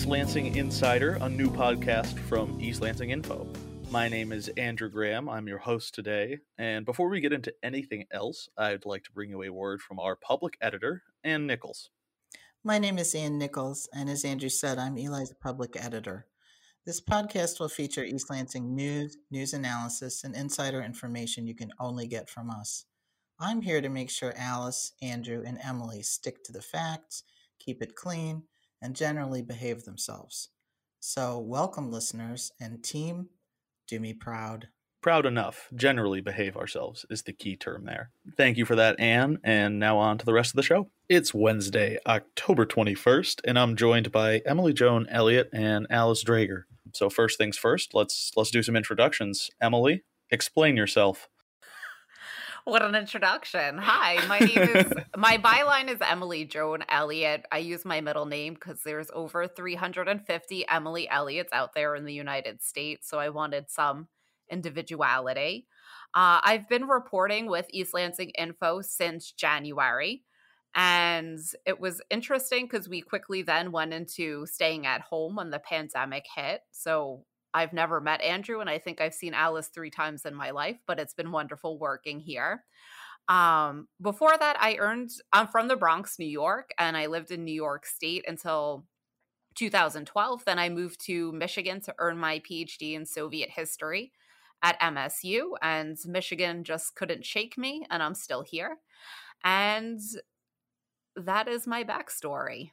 East Lansing Insider, a new podcast from East Lansing Info. My name is Andrew Graham. I'm your host today. And before we get into anything else, I'd like to bring you a word from our public editor, Ann Nichols. My name is Ann Nichols, and as Andrew said, I'm Eli's public editor. This podcast will feature East Lansing news, news analysis, and insider information you can only get from us. I'm here to make sure Alice, Andrew, and Emily stick to the facts, keep it clean, and generally behave themselves. So, welcome, listeners, and team, do me proud. Proud enough, generally behave ourselves is the key term there. Thank you for that, Ann. And now on to the rest of the show. It's Wednesday, October 21st, and I'm joined by Emily Joan Elliott and Alice Dreger. So first things first, let's let's do some introductions. Emily, explain yourself. What an introduction. Hi, my name is my byline is Emily Joan Elliott. I use my middle name because there's over 350 Emily Elliott's out there in the United States. So I wanted some individuality. Uh, I've been reporting with East Lansing Info since January. And it was interesting because we quickly then went into staying at home when the pandemic hit. So I've never met Andrew, and I think I've seen Alice three times in my life, but it's been wonderful working here. Um, before that, I earned, I'm from the Bronx, New York, and I lived in New York State until 2012. Then I moved to Michigan to earn my PhD in Soviet history at MSU, and Michigan just couldn't shake me, and I'm still here. And that is my backstory.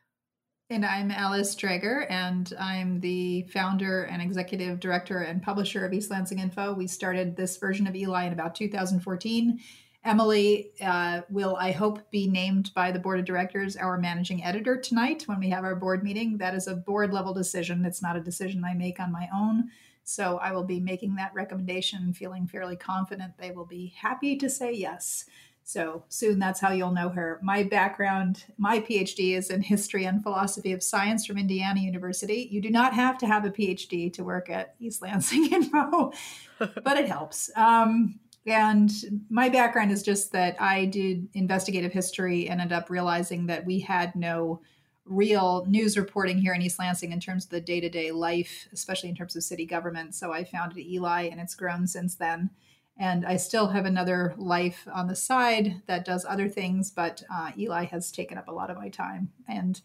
And I'm Alice Dreger, and I'm the founder and executive director and publisher of East Lansing Info. We started this version of Eli in about 2014. Emily uh, will, I hope, be named by the board of directors our managing editor tonight when we have our board meeting. That is a board level decision. It's not a decision I make on my own. So I will be making that recommendation, feeling fairly confident they will be happy to say yes. So soon that's how you'll know her. My background, my PhD is in history and philosophy of science from Indiana University. You do not have to have a PhD to work at East Lansing Info, but it helps. Um, and my background is just that I did investigative history and ended up realizing that we had no real news reporting here in East Lansing in terms of the day to day life, especially in terms of city government. So I founded Eli and it's grown since then. And I still have another life on the side that does other things, but uh, Eli has taken up a lot of my time. And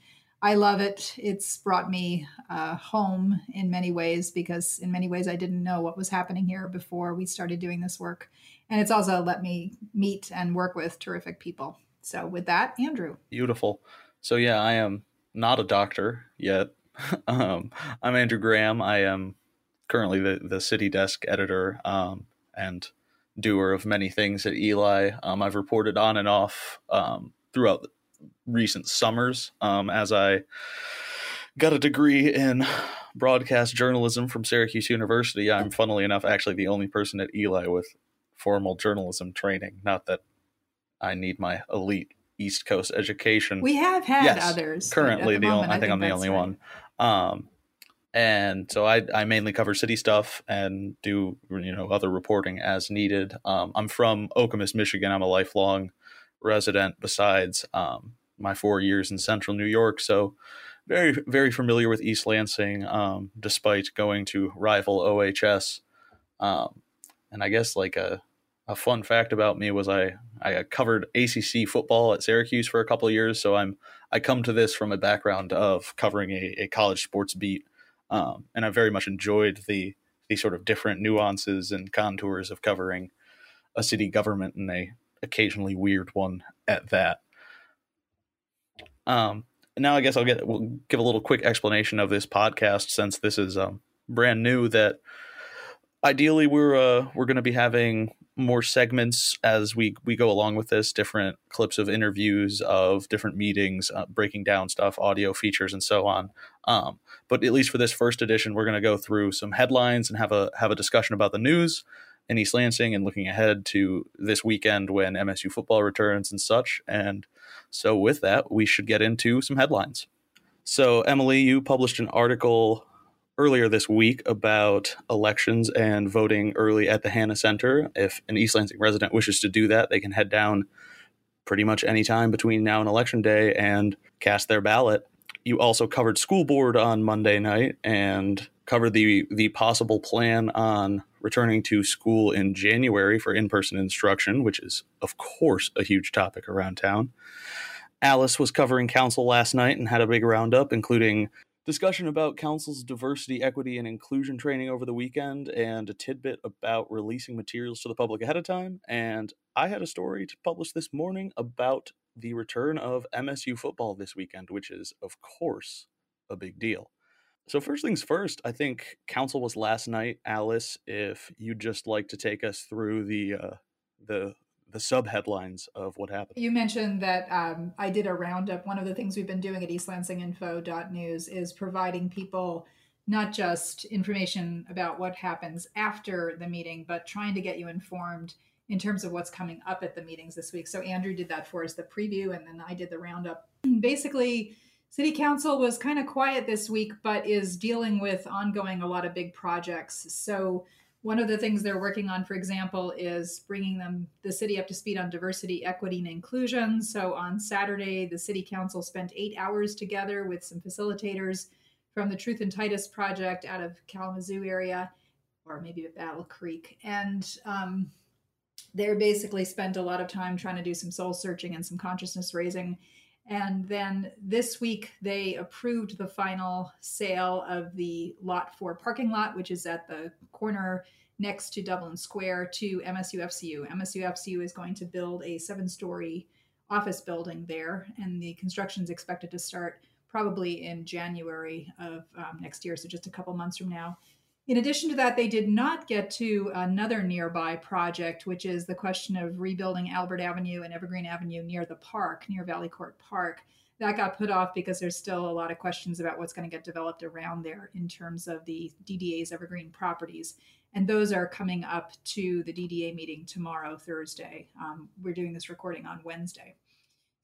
I love it. It's brought me uh, home in many ways because, in many ways, I didn't know what was happening here before we started doing this work. And it's also let me meet and work with terrific people. So, with that, Andrew. Beautiful. So, yeah, I am not a doctor yet. um, I'm Andrew Graham. I am currently the, the city desk editor um, and doer of many things at Eli. Um, I've reported on and off um, throughout recent summers um, as I got a degree in broadcast journalism from Syracuse University. I'm, funnily enough, actually the only person at Eli with formal journalism training. Not that I need my elite East Coast education. We have had yes, others. Currently, the, the moment, only, I, think, think I'm the only right. one. And so I, I mainly cover city stuff and do you know other reporting as needed. Um, I'm from Okemos, Michigan. I'm a lifelong resident. Besides um, my four years in Central New York, so very very familiar with East Lansing, um, despite going to rival OHS. Um, and I guess like a a fun fact about me was I I covered ACC football at Syracuse for a couple years, so I'm I come to this from a background of covering a, a college sports beat um, and I very much enjoyed the the sort of different nuances and contours of covering a city government and a occasionally weird one at that. Um, now I guess I'll get we'll give a little quick explanation of this podcast since this is um, brand new. That ideally we're uh, we're going to be having more segments as we we go along with this different clips of interviews of different meetings uh, breaking down stuff audio features and so on um, but at least for this first edition we're going to go through some headlines and have a have a discussion about the news in east lansing and looking ahead to this weekend when msu football returns and such and so with that we should get into some headlines so emily you published an article earlier this week about elections and voting early at the Hanna Center. If an East Lansing resident wishes to do that, they can head down pretty much any time between now and election day and cast their ballot. You also covered school board on Monday night and covered the the possible plan on returning to school in January for in-person instruction, which is of course a huge topic around town. Alice was covering council last night and had a big roundup, including discussion about council's diversity, equity, and inclusion training over the weekend, and a tidbit about releasing materials to the public ahead of time. And I had a story to publish this morning about the return of MSU football this weekend, which is, of course, a big deal. So, first things first, I think council was last night. Alice, if you'd just like to take us through the uh, the the sub headlines of what happened. You mentioned that um, I did a roundup. One of the things we've been doing at east eastlansinginfo.news is providing people not just information about what happens after the meeting, but trying to get you informed in terms of what's coming up at the meetings this week. So Andrew did that for us, the preview, and then I did the roundup. Basically, City Council was kind of quiet this week, but is dealing with ongoing a lot of big projects. So one of the things they're working on, for example, is bringing them the city up to speed on diversity, equity, and inclusion. So on Saturday, the city council spent eight hours together with some facilitators from the Truth and Titus project out of Kalamazoo area, or maybe Battle Creek, and um, they basically spent a lot of time trying to do some soul searching and some consciousness raising. And then this week, they approved the final sale of the Lot 4 parking lot, which is at the corner next to Dublin Square, to MSUFCU. MSUFCU is going to build a seven story office building there, and the construction is expected to start probably in January of um, next year, so just a couple months from now. In addition to that, they did not get to another nearby project, which is the question of rebuilding Albert Avenue and Evergreen Avenue near the park, near Valley Court Park. That got put off because there's still a lot of questions about what's going to get developed around there in terms of the DDA's Evergreen properties. And those are coming up to the DDA meeting tomorrow, Thursday. Um, we're doing this recording on Wednesday.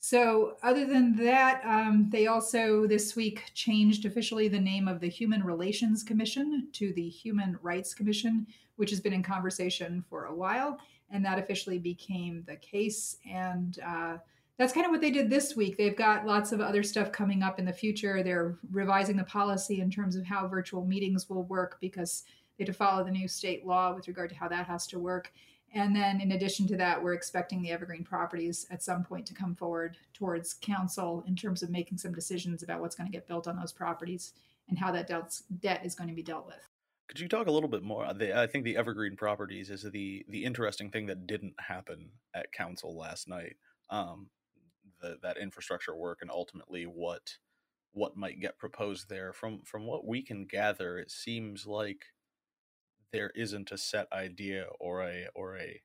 So, other than that, um, they also this week changed officially the name of the Human Relations Commission to the Human Rights Commission, which has been in conversation for a while. And that officially became the case. And uh, that's kind of what they did this week. They've got lots of other stuff coming up in the future. They're revising the policy in terms of how virtual meetings will work because they have to follow the new state law with regard to how that has to work. And then, in addition to that, we're expecting the Evergreen properties at some point to come forward towards council in terms of making some decisions about what's going to get built on those properties and how that debt is going to be dealt with. Could you talk a little bit more? I think the Evergreen properties is the the interesting thing that didn't happen at council last night. Um, the, that infrastructure work and ultimately what what might get proposed there. From from what we can gather, it seems like there isn't a set idea or a or a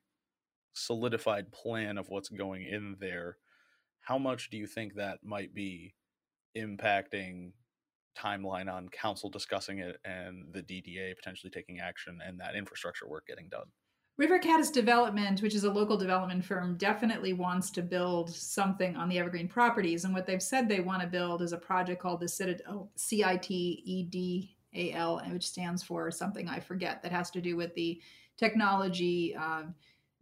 solidified plan of what's going in there how much do you think that might be impacting timeline on council discussing it and the DDA potentially taking action and that infrastructure work getting done River Caddis Development, which is a local development firm, definitely wants to build something on the Evergreen properties. And what they've said they want to build is a project called the Citadel, C I T E D AL, which stands for something I forget that has to do with the technology uh,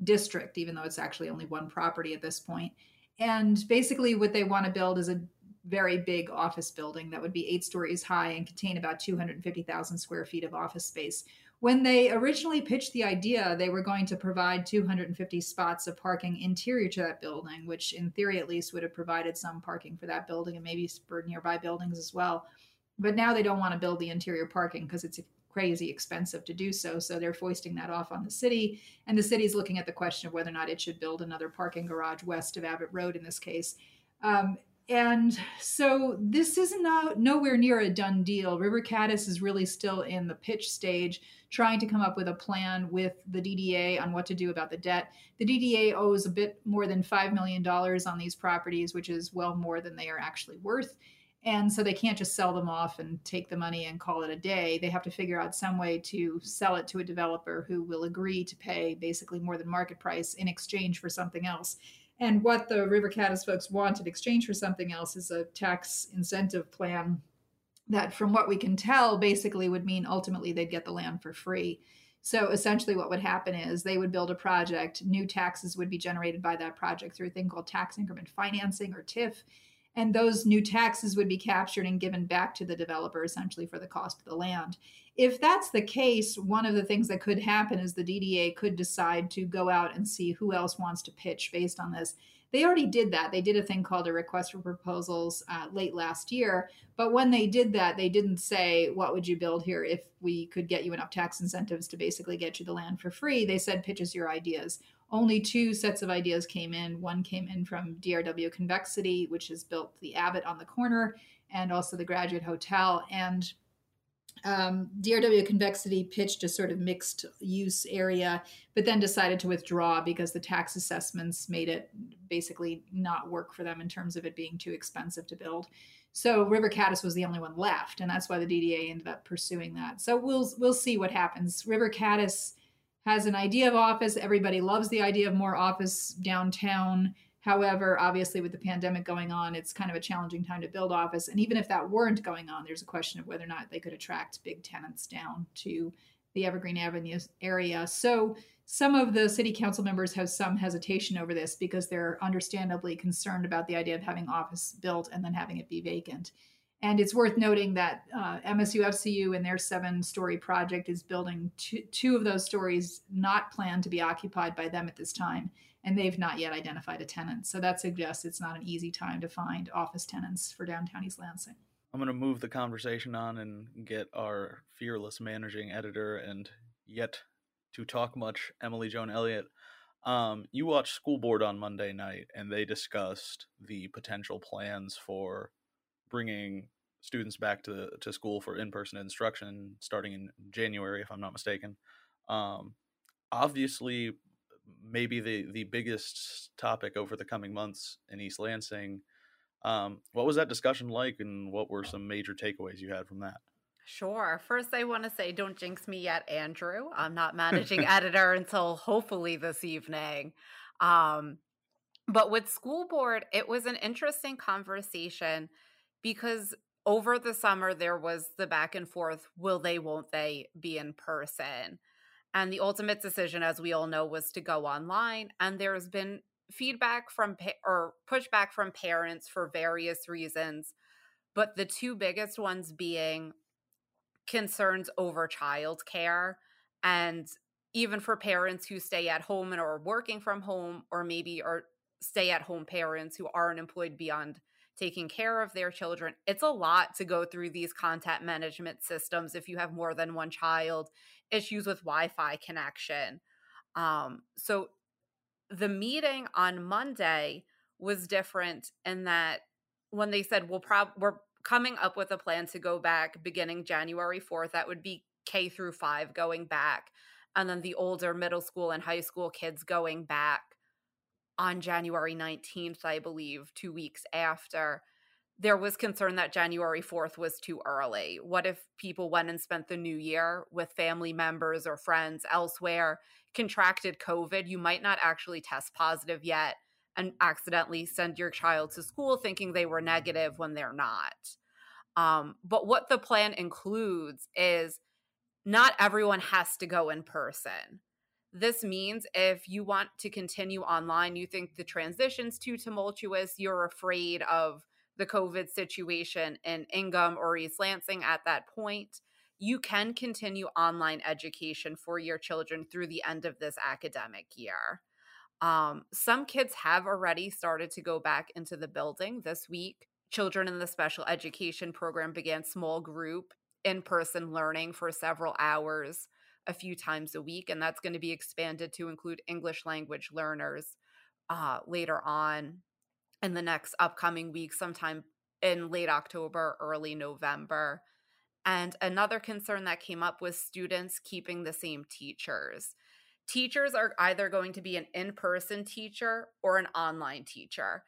district, even though it's actually only one property at this point. And basically, what they want to build is a very big office building that would be eight stories high and contain about 250,000 square feet of office space. When they originally pitched the idea, they were going to provide 250 spots of parking interior to that building, which, in theory at least, would have provided some parking for that building and maybe for nearby buildings as well. But now they don't want to build the interior parking because it's crazy expensive to do so. So they're foisting that off on the city. And the city's looking at the question of whether or not it should build another parking garage west of Abbott Road in this case. Um, and so this is not nowhere near a done deal. River Caddis is really still in the pitch stage, trying to come up with a plan with the DDA on what to do about the debt. The DDA owes a bit more than $5 million on these properties, which is well more than they are actually worth. And so they can't just sell them off and take the money and call it a day. They have to figure out some way to sell it to a developer who will agree to pay basically more than market price in exchange for something else. And what the River Caddis folks want in exchange for something else is a tax incentive plan that, from what we can tell, basically would mean ultimately they'd get the land for free. So essentially, what would happen is they would build a project, new taxes would be generated by that project through a thing called tax increment financing or TIF and those new taxes would be captured and given back to the developer essentially for the cost of the land. If that's the case, one of the things that could happen is the DDA could decide to go out and see who else wants to pitch based on this. They already did that. They did a thing called a request for proposals uh, late last year. But when they did that, they didn't say, What would you build here if we could get you enough tax incentives to basically get you the land for free? They said, Pitch us your ideas. Only two sets of ideas came in. One came in from DRW Convexity, which has built the Abbott on the corner and also the Graduate Hotel. And um, DRW Convexity pitched a sort of mixed use area, but then decided to withdraw because the tax assessments made it basically not work for them in terms of it being too expensive to build. So River Caddis was the only one left, and that's why the DDA ended up pursuing that. So we'll we'll see what happens. River Caddis has an idea of office. Everybody loves the idea of more office downtown. However, obviously, with the pandemic going on, it's kind of a challenging time to build office. And even if that weren't going on, there's a question of whether or not they could attract big tenants down to the Evergreen Avenue area. So, some of the city council members have some hesitation over this because they're understandably concerned about the idea of having office built and then having it be vacant. And it's worth noting that uh, MSU FCU in their seven story project is building two, two of those stories not planned to be occupied by them at this time and they've not yet identified a tenant. So that suggests it's not an easy time to find office tenants for downtown East Lansing. I'm going to move the conversation on and get our fearless managing editor and yet to talk much, Emily Joan Elliott. Um, you watched School Board on Monday night, and they discussed the potential plans for bringing students back to to school for in person instruction starting in January, if I'm not mistaken. Um, obviously, maybe the the biggest topic over the coming months in East Lansing. Um, what was that discussion like, and what were some major takeaways you had from that? Sure. First, I want to say, don't jinx me yet, Andrew. I'm not managing editor until hopefully this evening. Um, but with school board, it was an interesting conversation because over the summer there was the back and forth will they, won't they be in person? And the ultimate decision, as we all know, was to go online. And there's been feedback from pa- or pushback from parents for various reasons. But the two biggest ones being concerns over childcare and even for parents who stay at home and are working from home, or maybe are stay at home parents who aren't employed beyond taking care of their children. It's a lot to go through these content management systems if you have more than one child, issues with Wi Fi connection. Um, so the meeting on Monday was different in that when they said we'll prob- we're coming up with a plan to go back beginning January 4th, that would be K through 5 going back and then the older middle school and high school kids going back on January 19th, I believe, 2 weeks after there was concern that January 4th was too early. What if people went and spent the new year with family members or friends elsewhere, contracted COVID? You might not actually test positive yet and accidentally send your child to school thinking they were negative when they're not. Um, but what the plan includes is not everyone has to go in person. This means if you want to continue online, you think the transition's too tumultuous, you're afraid of the COVID situation in Ingham or East Lansing at that point, you can continue online education for your children through the end of this academic year. Um, some kids have already started to go back into the building this week. Children in the special education program began small group in person learning for several hours a few times a week, and that's going to be expanded to include English language learners uh, later on in the next upcoming week, sometime in late October, early November. And another concern that came up was students keeping the same teachers. Teachers are either going to be an in person teacher or an online teacher.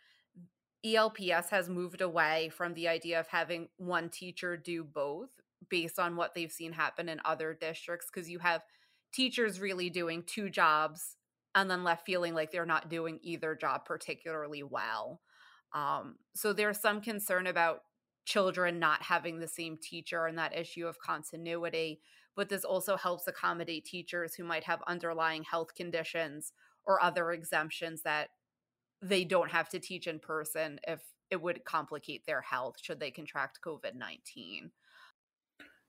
ELPS has moved away from the idea of having one teacher do both based on what they've seen happen in other districts because you have teachers really doing two jobs and then left feeling like they're not doing either job particularly well. Um, so there's some concern about children not having the same teacher and that issue of continuity. But this also helps accommodate teachers who might have underlying health conditions or other exemptions that they don't have to teach in person if it would complicate their health should they contract COVID 19.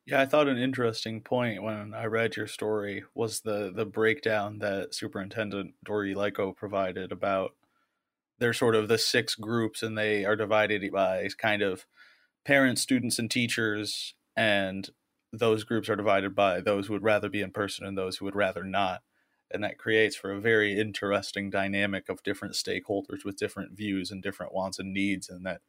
Yeah, I thought an interesting point when I read your story was the the breakdown that Superintendent Dori Leyko provided about they're sort of the six groups and they are divided by kind of parents, students, and teachers, and those groups are divided by those who would rather be in person and those who would rather not. And that creates for a very interesting dynamic of different stakeholders with different views and different wants and needs. And that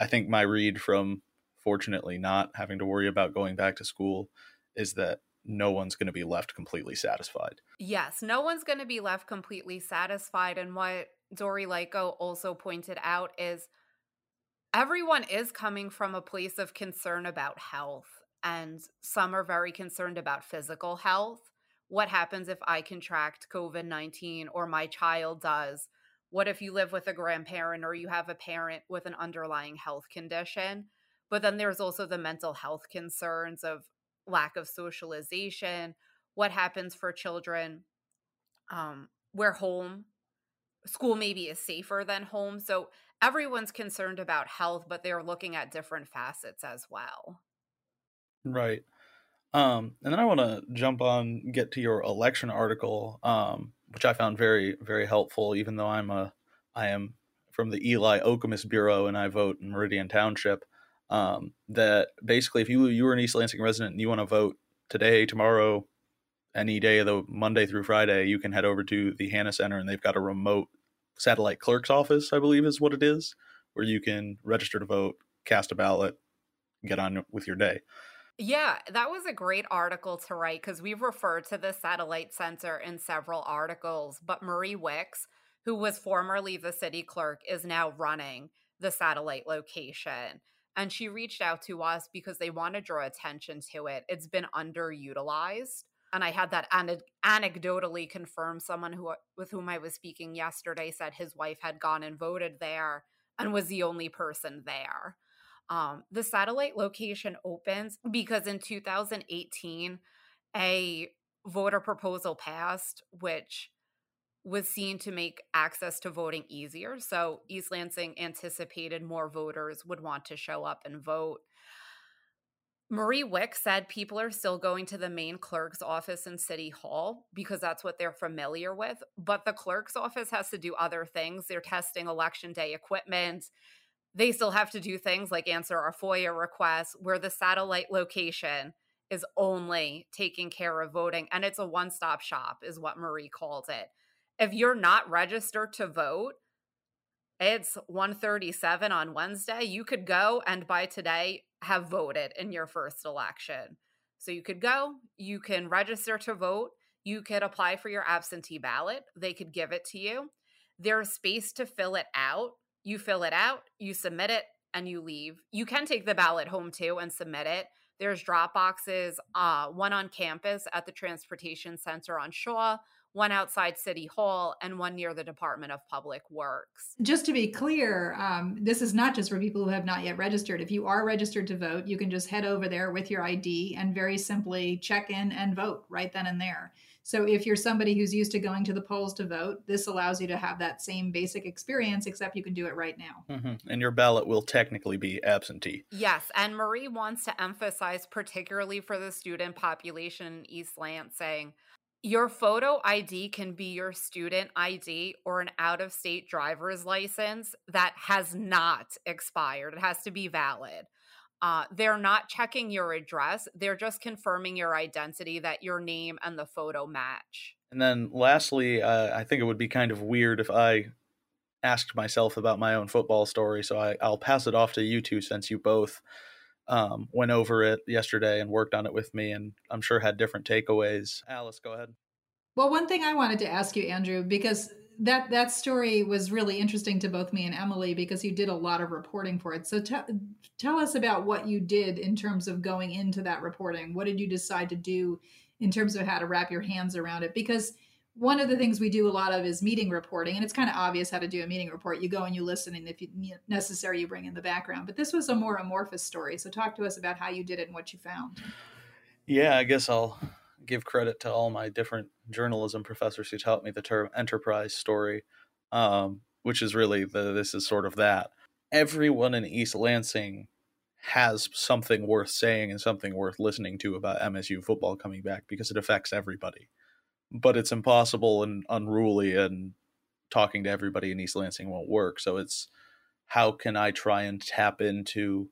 I think my read from fortunately not having to worry about going back to school is that no one's going to be left completely satisfied. Yes, no one's going to be left completely satisfied. And what Dori Leyko also pointed out is everyone is coming from a place of concern about health, and some are very concerned about physical health. What happens if I contract COVID 19 or my child does? What if you live with a grandparent or you have a parent with an underlying health condition? But then there's also the mental health concerns of lack of socialization. What happens for children um, where home, school maybe is safer than home? So everyone's concerned about health, but they're looking at different facets as well. Right. Um, and then I want to jump on, get to your election article, um, which I found very, very helpful, even though I'm a, I am from the Eli Okemos Bureau and I vote in Meridian Township um, that basically if you you were an East Lansing resident and you want to vote today, tomorrow, any day of the Monday through Friday, you can head over to the Hanna Center and they've got a remote satellite clerk's office, I believe is what it is, where you can register to vote, cast a ballot, get on with your day. Yeah, that was a great article to write because we've referred to the satellite center in several articles. But Marie Wicks, who was formerly the city clerk, is now running the satellite location and she reached out to us because they want to draw attention to it. It's been underutilized. And I had that ane- anecdotally confirm someone who with whom I was speaking yesterday said his wife had gone and voted there and was the only person there. Um, the satellite location opens because in 2018, a voter proposal passed, which was seen to make access to voting easier. So East Lansing anticipated more voters would want to show up and vote. Marie Wick said people are still going to the main clerk's office in City Hall because that's what they're familiar with. But the clerk's office has to do other things. They're testing election day equipment. They still have to do things like answer our FOIA requests, where the satellite location is only taking care of voting. And it's a one stop shop, is what Marie called it if you're not registered to vote, it's 137 on Wednesday. You could go and by today have voted in your first election. So you could go, you can register to vote, you could apply for your absentee ballot. They could give it to you. There's space to fill it out. You fill it out, you submit it, and you leave. You can take the ballot home too and submit it. There's drop boxes, uh, one on campus at the Transportation Center on Shaw, one outside City Hall, and one near the Department of Public Works. Just to be clear, um, this is not just for people who have not yet registered. If you are registered to vote, you can just head over there with your ID and very simply check in and vote right then and there. So if you're somebody who's used to going to the polls to vote, this allows you to have that same basic experience, except you can do it right now. Mm-hmm. And your ballot will technically be absentee. Yes. And Marie wants to emphasize, particularly for the student population in East Lansing, your photo ID can be your student ID or an out of state driver's license that has not expired. It has to be valid. Uh, they're not checking your address, they're just confirming your identity that your name and the photo match. And then lastly, uh, I think it would be kind of weird if I asked myself about my own football story. So I, will pass it off to you two since you both um, went over it yesterday and worked on it with me, and I'm sure had different takeaways. Alice, go ahead. Well, one thing I wanted to ask you, Andrew, because that that story was really interesting to both me and Emily because you did a lot of reporting for it. So t- tell us about what you did in terms of going into that reporting. What did you decide to do in terms of how to wrap your hands around it? Because one of the things we do a lot of is meeting reporting, and it's kind of obvious how to do a meeting report. You go and you listen, and if you, necessary, you bring in the background. But this was a more amorphous story. So talk to us about how you did it and what you found. Yeah, I guess I'll give credit to all my different journalism professors who taught me the term enterprise story, um, which is really the this is sort of that. everyone in East Lansing has something worth saying and something worth listening to about MSU football coming back because it affects everybody. But it's impossible and unruly, and talking to everybody in East Lansing won't work. So it's how can I try and tap into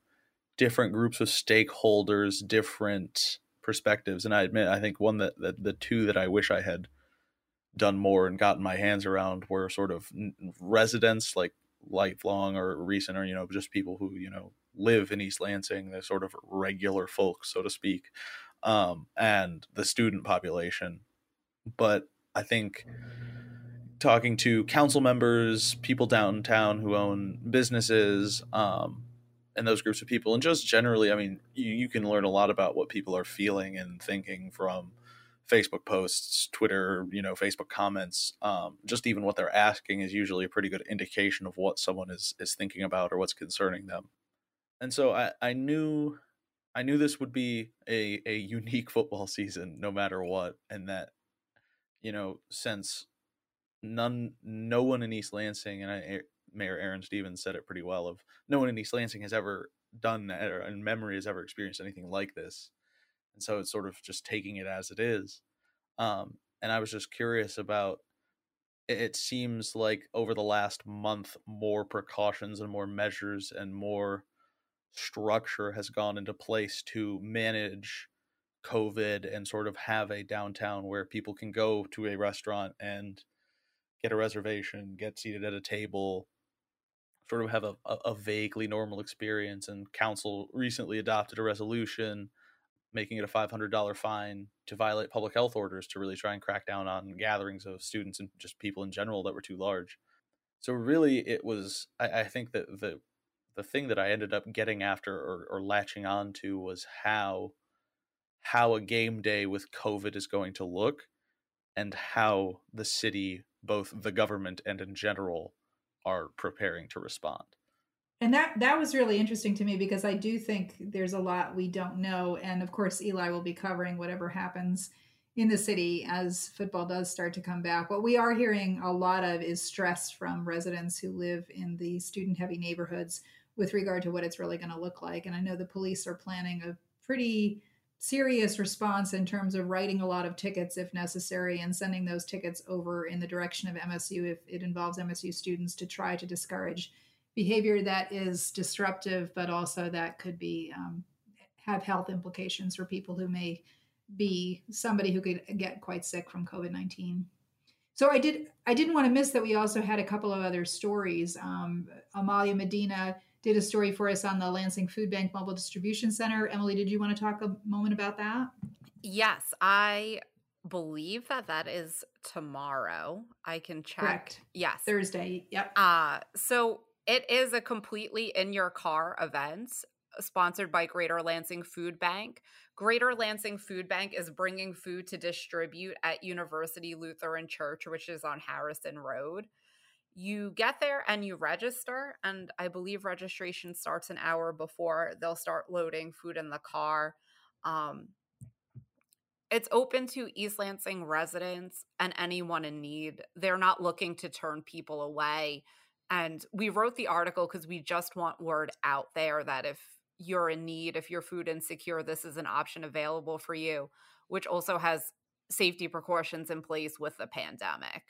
different groups of stakeholders, different perspectives? And I admit, I think one that, that the two that I wish I had done more and gotten my hands around were sort of residents, like lifelong or recent, or you know, just people who you know live in East Lansing, the sort of regular folks, so to speak, um, and the student population. But I think talking to council members, people downtown who own businesses, um, and those groups of people, and just generally, I mean, you, you can learn a lot about what people are feeling and thinking from Facebook posts, Twitter, you know, Facebook comments. Um, just even what they're asking is usually a pretty good indication of what someone is is thinking about or what's concerning them and so I, I knew I knew this would be a, a unique football season no matter what, and that you know since none no one in East Lansing and I, Mayor Aaron Stevens said it pretty well of no one in East Lansing has ever done that or in memory has ever experienced anything like this, and so it's sort of just taking it as it is. Um, and I was just curious about it seems like over the last month more precautions and more measures and more structure has gone into place to manage COVID and sort of have a downtown where people can go to a restaurant and get a reservation, get seated at a table, sort of have a, a, vaguely normal experience. And council recently adopted a resolution making it a $500 fine to violate public health orders to really try and crack down on gatherings of students and just people in general that were too large. So really, it was. I, I think that the the thing that I ended up getting after or, or latching on to was how how a game day with COVID is going to look and how the city, both the government and in general, are preparing to respond. And that that was really interesting to me because I do think there's a lot we don't know. And of course, Eli will be covering whatever happens in the city as football does start to come back. What we are hearing a lot of is stress from residents who live in the student heavy neighborhoods with regard to what it's really going to look like. And I know the police are planning a pretty serious response in terms of writing a lot of tickets if necessary and sending those tickets over in the direction of MSU if it involves MSU students to try to discourage behavior that is disruptive, but also that could be um, have health implications for people who may be somebody who could get quite sick from COVID nineteen. So I did. I didn't want to miss that. We also had a couple of other stories. Um, Amalia Medina did a story for us on the Lansing Food Bank Mobile Distribution Center. Emily, did you want to talk a moment about that? Yes, I believe that that is tomorrow. I can check. Correct. Yes. Thursday. Yep. Uh so it is a completely in your car event sponsored by Greater Lansing Food Bank. Greater Lansing Food Bank is bringing food to distribute at University Lutheran Church, which is on Harrison Road you get there and you register and i believe registration starts an hour before they'll start loading food in the car um, it's open to east lansing residents and anyone in need. They're not looking to turn people away and we wrote the article because we just want word out there that if you're in need if you're food insecure this is an option available for you which also has safety precautions in place with the pandemic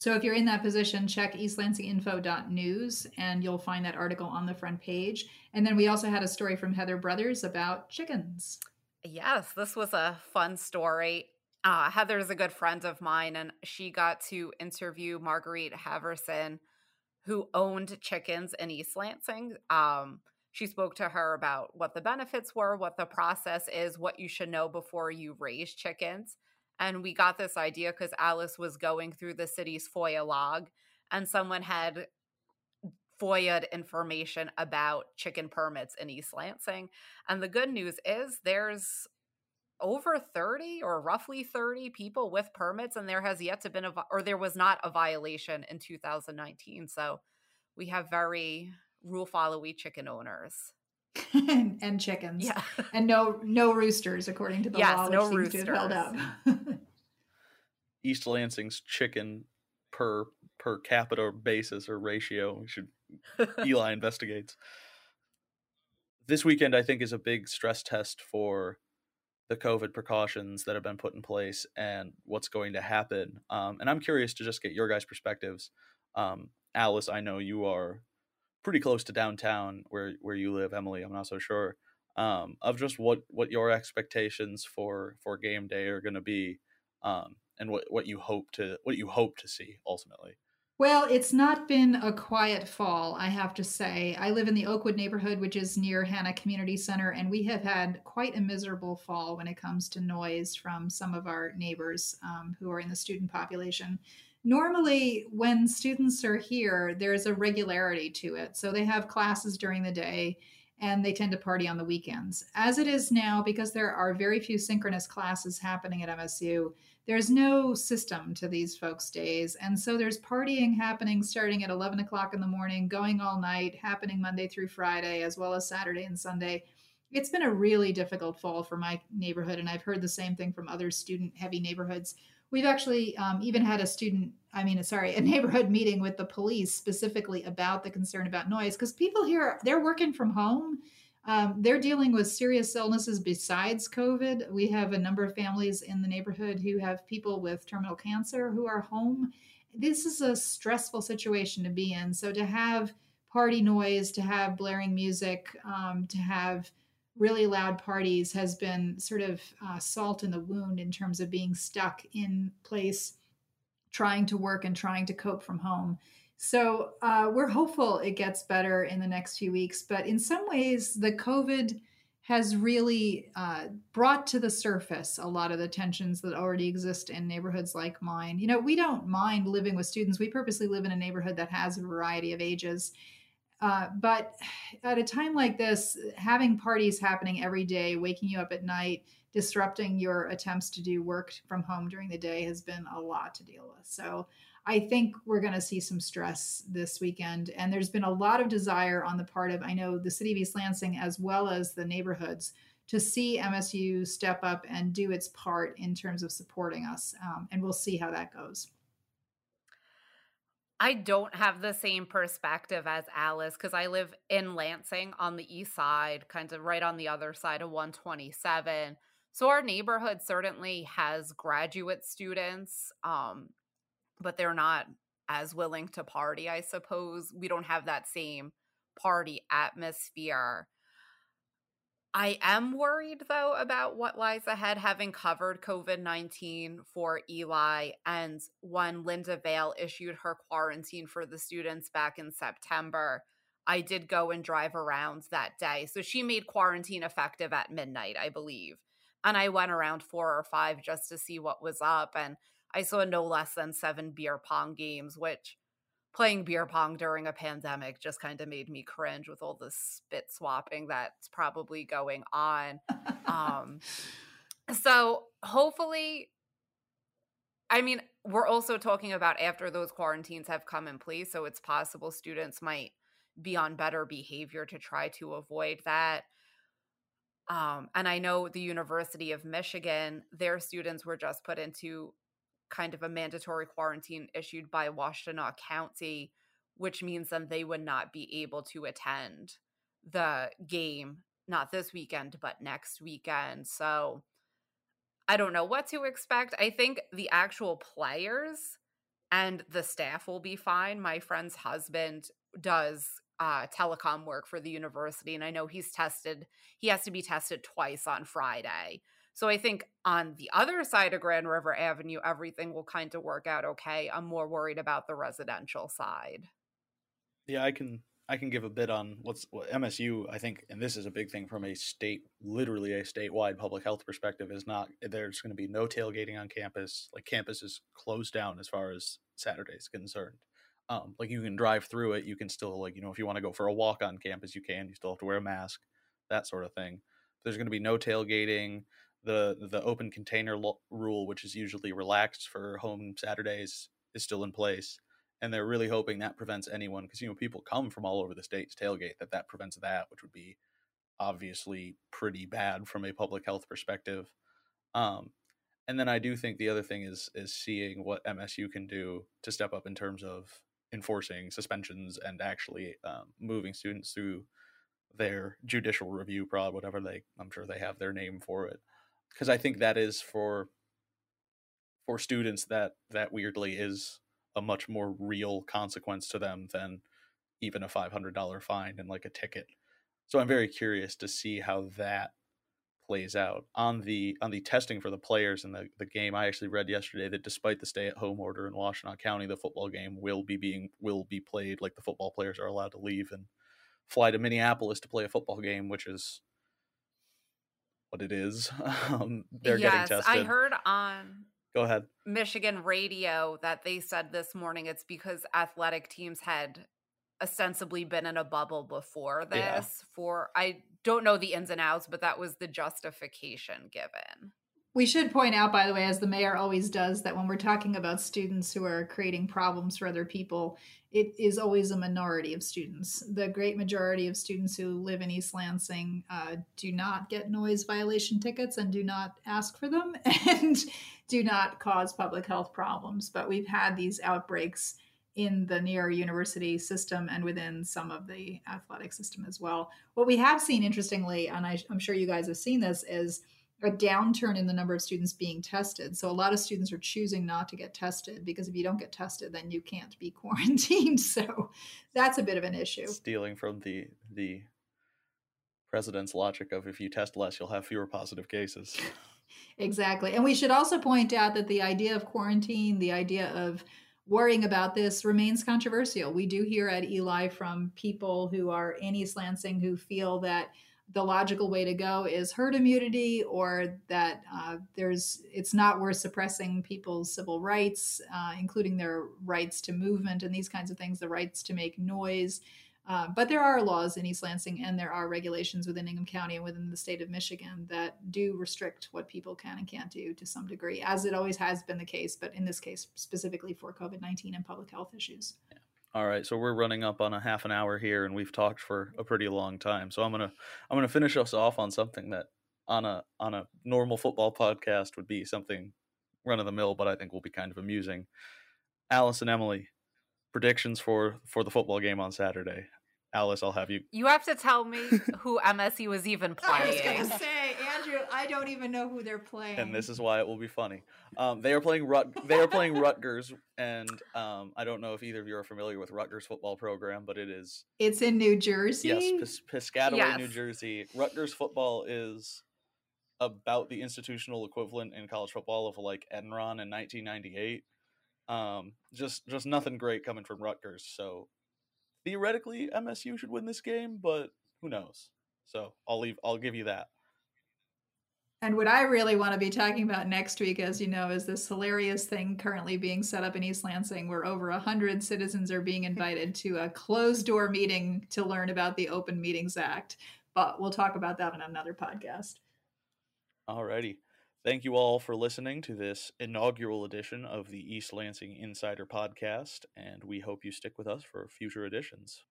so if you're in that position, check eastlansinginfo.news and you'll find that article on the front page. And then we also had a story from Heather Brothers about chickens. Yes, this was a fun story. Uh, is a good friend of mine, and she got to interview Marguerite Haverson, who owned chickens in East Lansing. Um, she spoke to her about what the benefits were, what the process is, what you should know before you raise chickens. And we got this idea because Alice was going through the city's FOIA log and someone had FOIA'd information about chicken permits in East Lansing. And the good news is there's over 30 or roughly 30 people with permits and there has yet to been a or there was not a violation in 2019 so we have very rule followy chicken owners and, and, chickens. Yeah. and no no roosters according to the yes, law, which no seems roosters. to have held up. East Lansing's chicken per per capita basis or ratio. We should Eli investigates. This weekend, I think, is a big stress test for the COVID precautions that have been put in place and what's going to happen. Um, and I'm curious to just get your guys' perspectives. Um, Alice, I know you are pretty close to downtown where where you live. Emily, I'm not so sure um, of just what what your expectations for for game day are going to be, um, and what what you hope to what you hope to see ultimately. Well, it's not been a quiet fall, I have to say. I live in the Oakwood neighborhood, which is near Hanna Community Center, and we have had quite a miserable fall when it comes to noise from some of our neighbors um, who are in the student population. Normally, when students are here, there's a regularity to it. So they have classes during the day and they tend to party on the weekends. As it is now, because there are very few synchronous classes happening at MSU, there's no system to these folks' days. And so there's partying happening starting at 11 o'clock in the morning, going all night, happening Monday through Friday, as well as Saturday and Sunday. It's been a really difficult fall for my neighborhood, and I've heard the same thing from other student heavy neighborhoods. We've actually um, even had a student, I mean, sorry, a neighborhood meeting with the police specifically about the concern about noise because people here, they're working from home. Um, they're dealing with serious illnesses besides COVID. We have a number of families in the neighborhood who have people with terminal cancer who are home. This is a stressful situation to be in. So to have party noise, to have blaring music, um, to have really loud parties has been sort of uh, salt in the wound in terms of being stuck in place, trying to work and trying to cope from home. So uh, we're hopeful it gets better in the next few weeks. But in some ways, the COVID has really uh, brought to the surface a lot of the tensions that already exist in neighborhoods like mine. You know, we don't mind living with students. We purposely live in a neighborhood that has a variety of ages. Uh, but at a time like this, having parties happening every day, waking you up at night, disrupting your attempts to do work from home during the day has been a lot to deal with. So I think we're going to see some stress this weekend. And there's been a lot of desire on the part of, I know, the city of East Lansing as well as the neighborhoods to see MSU step up and do its part in terms of supporting us. Um, and we'll see how that goes. I don't have the same perspective as Alice because I live in Lansing on the east side, kind of right on the other side of 127. So our neighborhood certainly has graduate students, um, but they're not as willing to party, I suppose. We don't have that same party atmosphere. I am worried though about what lies ahead, having covered COVID 19 for Eli. And when Linda Vail issued her quarantine for the students back in September, I did go and drive around that day. So she made quarantine effective at midnight, I believe. And I went around four or five just to see what was up. And I saw no less than seven beer pong games, which playing beer pong during a pandemic just kind of made me cringe with all the spit swapping that's probably going on. um, so hopefully, I mean, we're also talking about after those quarantines have come in place, so it's possible students might be on better behavior to try to avoid that. Um, and I know the University of Michigan, their students were just put into kind of a mandatory quarantine issued by Washtenaw County, which means then they would not be able to attend the game, not this weekend, but next weekend. So I don't know what to expect. I think the actual players and the staff will be fine. My friend's husband does uh, telecom work for the university, and I know he's tested, he has to be tested twice on Friday. So I think on the other side of Grand River Avenue, everything will kind of work out okay. I'm more worried about the residential side. Yeah, I can I can give a bit on what's what MSU. I think, and this is a big thing from a state, literally a statewide public health perspective. Is not there's going to be no tailgating on campus. Like campus is closed down as far as Saturday is concerned. Um, like you can drive through it. You can still like you know if you want to go for a walk on campus, you can. You still have to wear a mask, that sort of thing. There's going to be no tailgating the the open container lo- rule, which is usually relaxed for home Saturdays, is still in place, and they're really hoping that prevents anyone because you know people come from all over the state to tailgate that that prevents that, which would be obviously pretty bad from a public health perspective. Um, and then I do think the other thing is is seeing what MSU can do to step up in terms of enforcing suspensions and actually um, moving students through their judicial review prod, whatever they I'm sure they have their name for it. Because I think that is for for students that that weirdly is a much more real consequence to them than even a five hundred dollar fine and like a ticket. So I'm very curious to see how that plays out on the on the testing for the players in the, the game i actually read yesterday that despite the stay at home order in washtenaw county the football game will be being will be played like the football players are allowed to leave and fly to minneapolis to play a football game which is what it is um, they're yes, getting tested I heard on go ahead Michigan radio that they said this morning it's because athletic teams had ostensibly been in a bubble before this Yeah. for I don't know the ins and outs, but that was the justification given. We should point out, by the way, as the mayor always does, that when we're talking about students who are creating problems for other people, it is always a minority of students. The great majority of students who live in East Lansing uh, do not get noise violation tickets and do not ask for them and do not cause public health problems. But we've had these outbreaks in the near university system and within some of the athletic system as well. What we have seen, interestingly, and I, I'm sure you guys have seen this, is a downturn in the number of students being tested. So a lot of students are choosing not to get tested because if you don't get tested, then you can't be quarantined. So that's a bit of an issue. stealing from the the president's logic of if you test less you'll have fewer positive cases Exactly. And we should also point out that the idea of quarantine, the idea of worrying about this remains controversial. We do hear at ELi from people who are in East Lansing who feel that the logical way to go is herd immunity or that uh, there's it's not worth suppressing people's civil rights uh, including their rights to movement and these kinds of things the rights to make noise uh, but there are laws in East Lansing and there are regulations within Ingham County and within the state of Michigan that do restrict what people can and can't do to some degree, as it always has been the case, but in this case, specifically for COVID 19 and public health issues. All right so we're running up on a half an hour here and we've talked for a pretty long time. So i'm gonna i'm gonna finish us off on something that on a on a normal football podcast would be something run of the mill but i think will be kind of amusing. Alice and emily predictions for for the football game on saturday. Alice i'll have you You have to tell me who MSU was even playing. say, Andrew, I don't even know who they're playing. and this is why it will be funny. Um, they are playing Rut. They are playing Rutgers, and um, I don't know if either of you are familiar with Rutgers football program, but it is it's in New Jersey. yes, Pis- Piscataway, New Jersey. Rutgers football is about the institutional equivalent in college football of like Enron in 1998. Um, just just nothing great coming from Rutgers. So theoretically, MSU should win this game, but who knows? So I'll leave. I'll give you that. And what I really want to be talking about next week, as you know, is this hilarious thing currently being set up in East Lansing where over 100 citizens are being invited to a closed door meeting to learn about the Open Meetings Act. But we'll talk about that in another podcast. Alrighty. Thank you all for listening to this inaugural edition of the East Lansing Insider Podcast, and we hope you stick with us for future editions.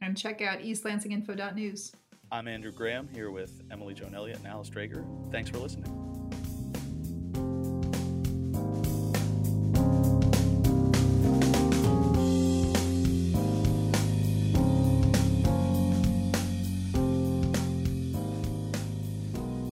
And check out eastlansinginfo.news. I'm Andrew Graham here with Emily Joan Elliott and Alice Dreger. Thanks for listening.